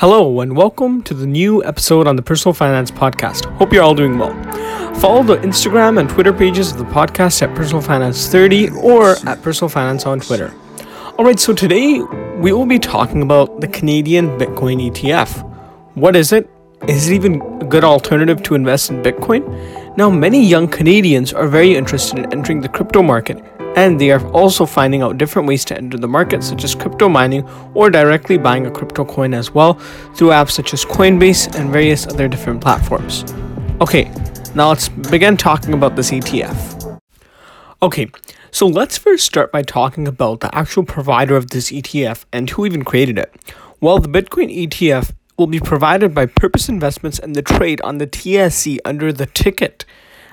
Hello, and welcome to the new episode on the Personal Finance Podcast. Hope you're all doing well. Follow the Instagram and Twitter pages of the podcast at Personal Finance 30 or at Personal Finance on Twitter. Alright, so today we will be talking about the Canadian Bitcoin ETF. What is it? Is it even a good alternative to invest in Bitcoin? Now, many young Canadians are very interested in entering the crypto market and they are also finding out different ways to enter the market, such as crypto mining or directly buying a crypto coin as well through apps such as Coinbase and various other different platforms. Okay, now let's begin talking about this ETF. Okay, so let's first start by talking about the actual provider of this ETF and who even created it. Well, the Bitcoin ETF will be provided by Purpose Investments and the trade on the TSX under the ticket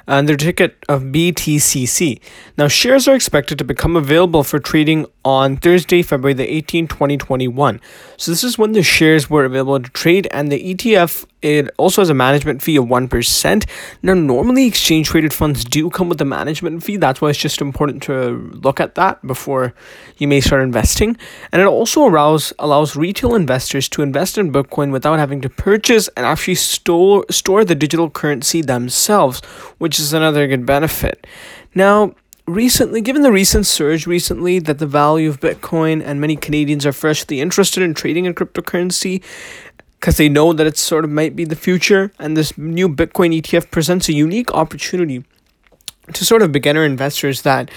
under ticket of BTCC. Now, shares are expected to become available for trading on Thursday, February the 18th, 2021. So this is when the shares were available to trade, and the ETF it also has a management fee of 1%. Now, normally exchange traded funds do come with a management fee. That's why it's just important to look at that before you may start investing. And it also allows allows retail investors to invest in Bitcoin without having to purchase and actually store store the digital currency themselves, which is another good benefit. Now, recently, given the recent surge recently that the value of Bitcoin and many Canadians are freshly interested in trading in cryptocurrency, because they know that it sort of might be the future, and this new Bitcoin ETF presents a unique opportunity to sort of beginner investors that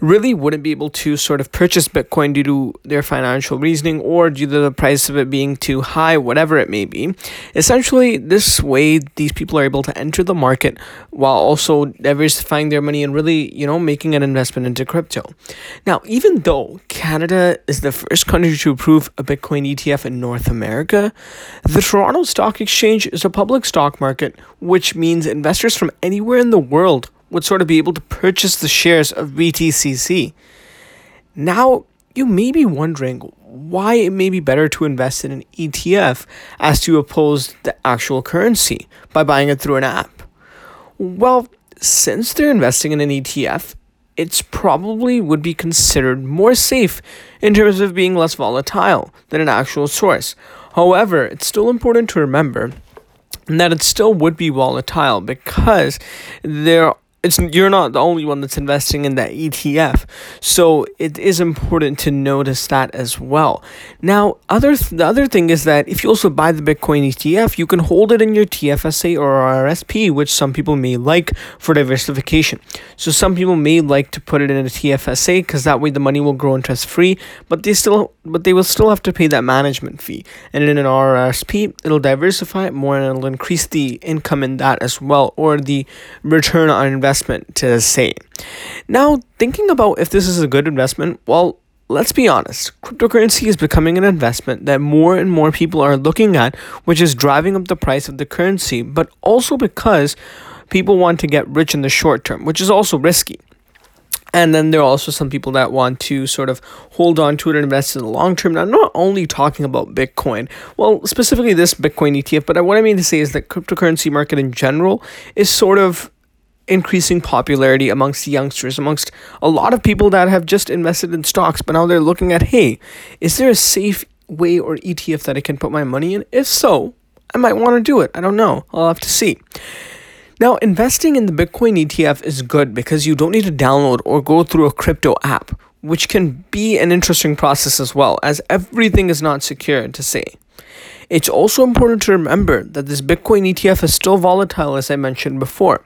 really wouldn't be able to sort of purchase Bitcoin due to their financial reasoning or due to the price of it being too high, whatever it may be. Essentially, this way, these people are able to enter the market while also diversifying their money and really, you know, making an investment into crypto. Now, even though Canada is the first country to approve a Bitcoin ETF in North America, the Toronto Stock Exchange is a public stock market, which means investors from anywhere in the world would sort of be able to purchase the shares of BTCC. Now, you may be wondering why it may be better to invest in an ETF as to oppose the actual currency by buying it through an app. Well, since they're investing in an ETF, it's probably would be considered more safe in terms of being less volatile than an actual source. However, it's still important to remember that it still would be volatile because there it's you're not the only one that's investing in that ETF. So it is important to notice that as well. Now, other th- the other thing is that if you also buy the Bitcoin ETF, you can hold it in your TFSA or RSP, which some people may like for diversification. So some people may like to put it in a TFSA because that way the money will grow interest free, but they still but they will still have to pay that management fee. And in an RRSP, it'll diversify it more and it'll increase the income in that as well or the return on investment investment to say. Now, thinking about if this is a good investment, well, let's be honest, cryptocurrency is becoming an investment that more and more people are looking at, which is driving up the price of the currency, but also because people want to get rich in the short term, which is also risky. And then there are also some people that want to sort of hold on to it and invest in the long term. Now, I'm not only talking about Bitcoin, well, specifically this Bitcoin ETF, but what I mean to say is that cryptocurrency market in general is sort of increasing popularity amongst youngsters, amongst a lot of people that have just invested in stocks, but now they're looking at, hey, is there a safe way or ETF that I can put my money in? If so, I might want to do it. I don't know. I'll have to see. Now, investing in the Bitcoin ETF is good because you don't need to download or go through a crypto app, which can be an interesting process as well, as everything is not secure to say. It's also important to remember that this Bitcoin ETF is still volatile, as I mentioned before.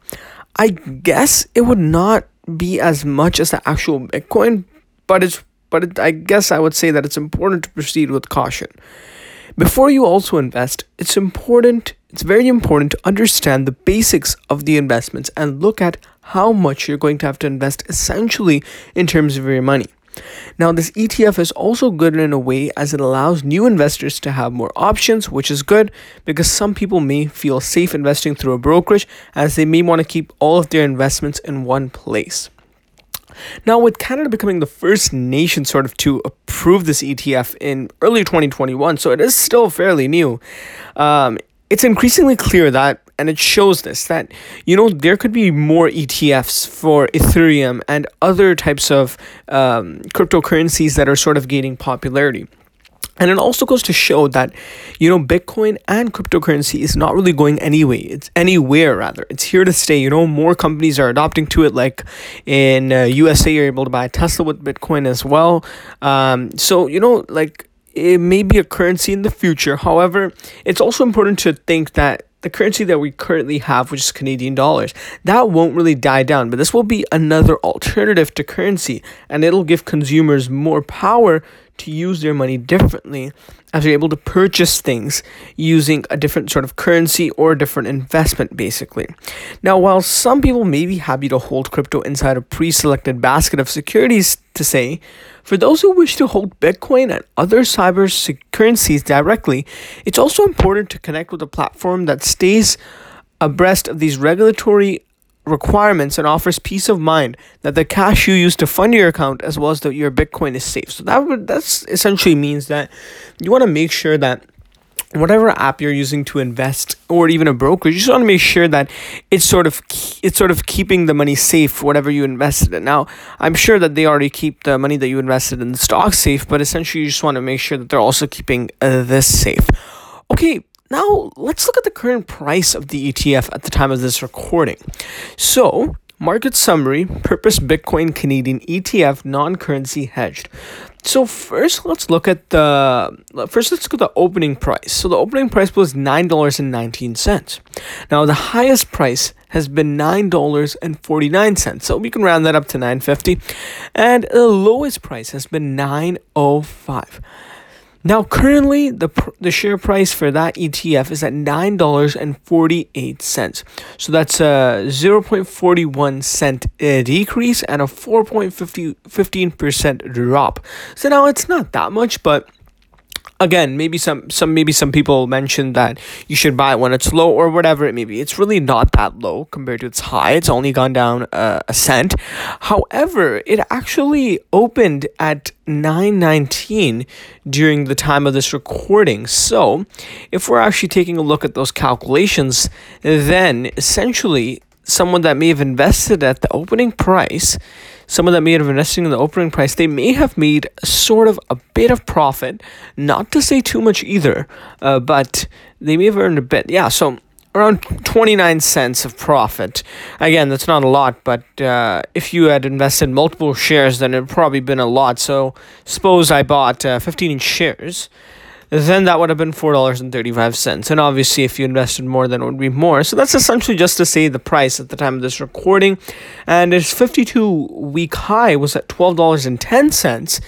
I guess it would not be as much as the actual Bitcoin, but it's but it, I guess I would say that it's important to proceed with caution. Before you also invest, it's important, it's very important to understand the basics of the investments and look at how much you're going to have to invest essentially in terms of your money. Now, this ETF is also good in a way as it allows new investors to have more options, which is good because some people may feel safe investing through a brokerage as they may want to keep all of their investments in one place. Now, with Canada becoming the first nation sort of to approve this ETF in early 2021, so it is still fairly new, um, it's increasingly clear that and it shows this that you know there could be more ETFs for Ethereum and other types of um, cryptocurrencies that are sort of gaining popularity. And it also goes to show that, you know, Bitcoin and cryptocurrency is not really going anyway. It's anywhere rather. It's here to stay. You know, more companies are adopting to it. Like in uh, USA, you're able to buy Tesla with Bitcoin as well. Um, so you know, like it may be a currency in the future. However, it's also important to think that the currency that we currently have, which is Canadian dollars, that won't really die down. But this will be another alternative to currency, and it'll give consumers more power to use their money differently as they're able to purchase things using a different sort of currency or a different investment, basically. Now, while some people may be happy to hold crypto inside a pre selected basket of securities, to say, for those who wish to hold Bitcoin and other cyber currencies directly, it's also important to connect with a platform that stays abreast of these regulatory requirements and offers peace of mind that the cash you use to fund your account as well as that your Bitcoin is safe. So that would that's essentially means that you want to make sure that whatever app you're using to invest or even a broker you just want to make sure that it's sort of it's sort of keeping the money safe whatever you invested in now i'm sure that they already keep the money that you invested in the stock safe but essentially you just want to make sure that they're also keeping uh, this safe okay now, let's look at the current price of the ETF at the time of this recording. So, market summary purpose Bitcoin Canadian ETF non currency hedged. So first let's look at the first let's look at the opening price. So the opening price was $9.19. Now the highest price has been $9.49. So we can round that up to 950 and the lowest price has been 905. Now, currently, the, the share price for that ETF is at $9.48. So that's a 0.41 cent uh, decrease and a 4.15% drop. So now it's not that much, but again maybe some some maybe some people mentioned that you should buy it when it's low or whatever. It may be it's really not that low compared to its high. It's only gone down uh, a cent. However it actually opened at 919 during the time of this recording. So if we're actually taking a look at those calculations then essentially someone that may have invested at the opening price someone them may have invested in the opening price, they may have made sort of a bit of profit. Not to say too much either, uh, but they may have earned a bit. Yeah, so around 29 cents of profit. Again, that's not a lot, but uh, if you had invested multiple shares, then it would probably been a lot. So suppose I bought uh, 15 shares then that would have been $4.35. And obviously, if you invested more, then it would be more. So that's essentially just to say the price at the time of this recording. And its 52 week high was at $12.10.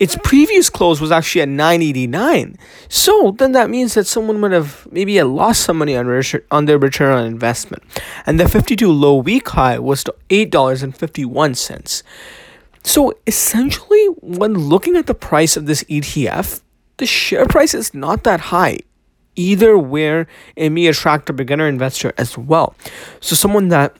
Its previous close was actually at 9.89. So then that means that someone would have maybe lost some money on, on their return on investment. And the 52 low week high was $8.51. So essentially, when looking at the price of this ETF, the share price is not that high either where it may attract a beginner investor as well. So someone that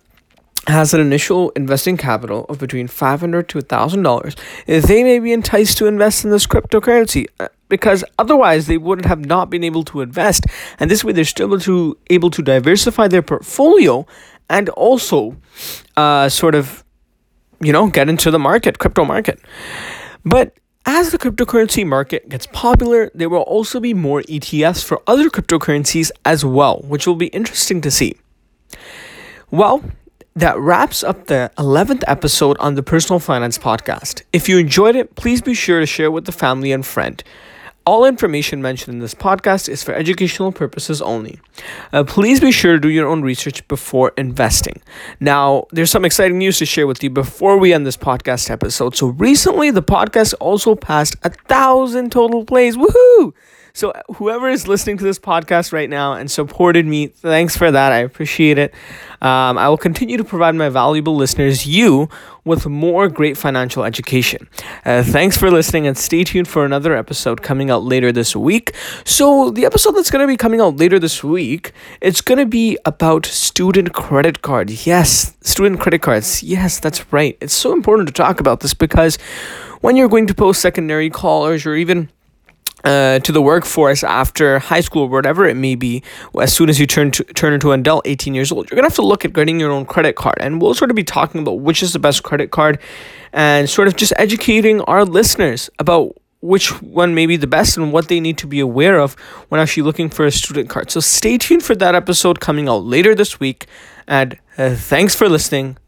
has an initial investing capital of between 500 to $1,000, they may be enticed to invest in this cryptocurrency uh, because otherwise they wouldn't have not been able to invest. And this way they're still able to, able to diversify their portfolio and also uh, sort of, you know, get into the market, crypto market. But as the cryptocurrency market gets popular, there will also be more ETFs for other cryptocurrencies as well, which will be interesting to see. Well, that wraps up the 11th episode on the Personal Finance Podcast. If you enjoyed it, please be sure to share with the family and friend. All information mentioned in this podcast is for educational purposes only. Uh, please be sure to do your own research before investing. Now, there's some exciting news to share with you before we end this podcast episode. So, recently, the podcast also passed a thousand total plays. Woohoo! So, whoever is listening to this podcast right now and supported me, thanks for that. I appreciate it. Um, I will continue to provide my valuable listeners, you, with more great financial education. Uh, thanks for listening and stay tuned for another episode coming out later this week. So, the episode that's going to be coming out later this week, it's going to be about student credit cards. Yes, student credit cards. Yes, that's right. It's so important to talk about this because when you're going to post secondary college or even uh, to the workforce after high school or whatever it may be, as soon as you turn to turn into an adult, 18 years old, you're gonna have to look at getting your own credit card. And we'll sort of be talking about which is the best credit card and sort of just educating our listeners about which one may be the best and what they need to be aware of when actually looking for a student card. So stay tuned for that episode coming out later this week. And uh, thanks for listening.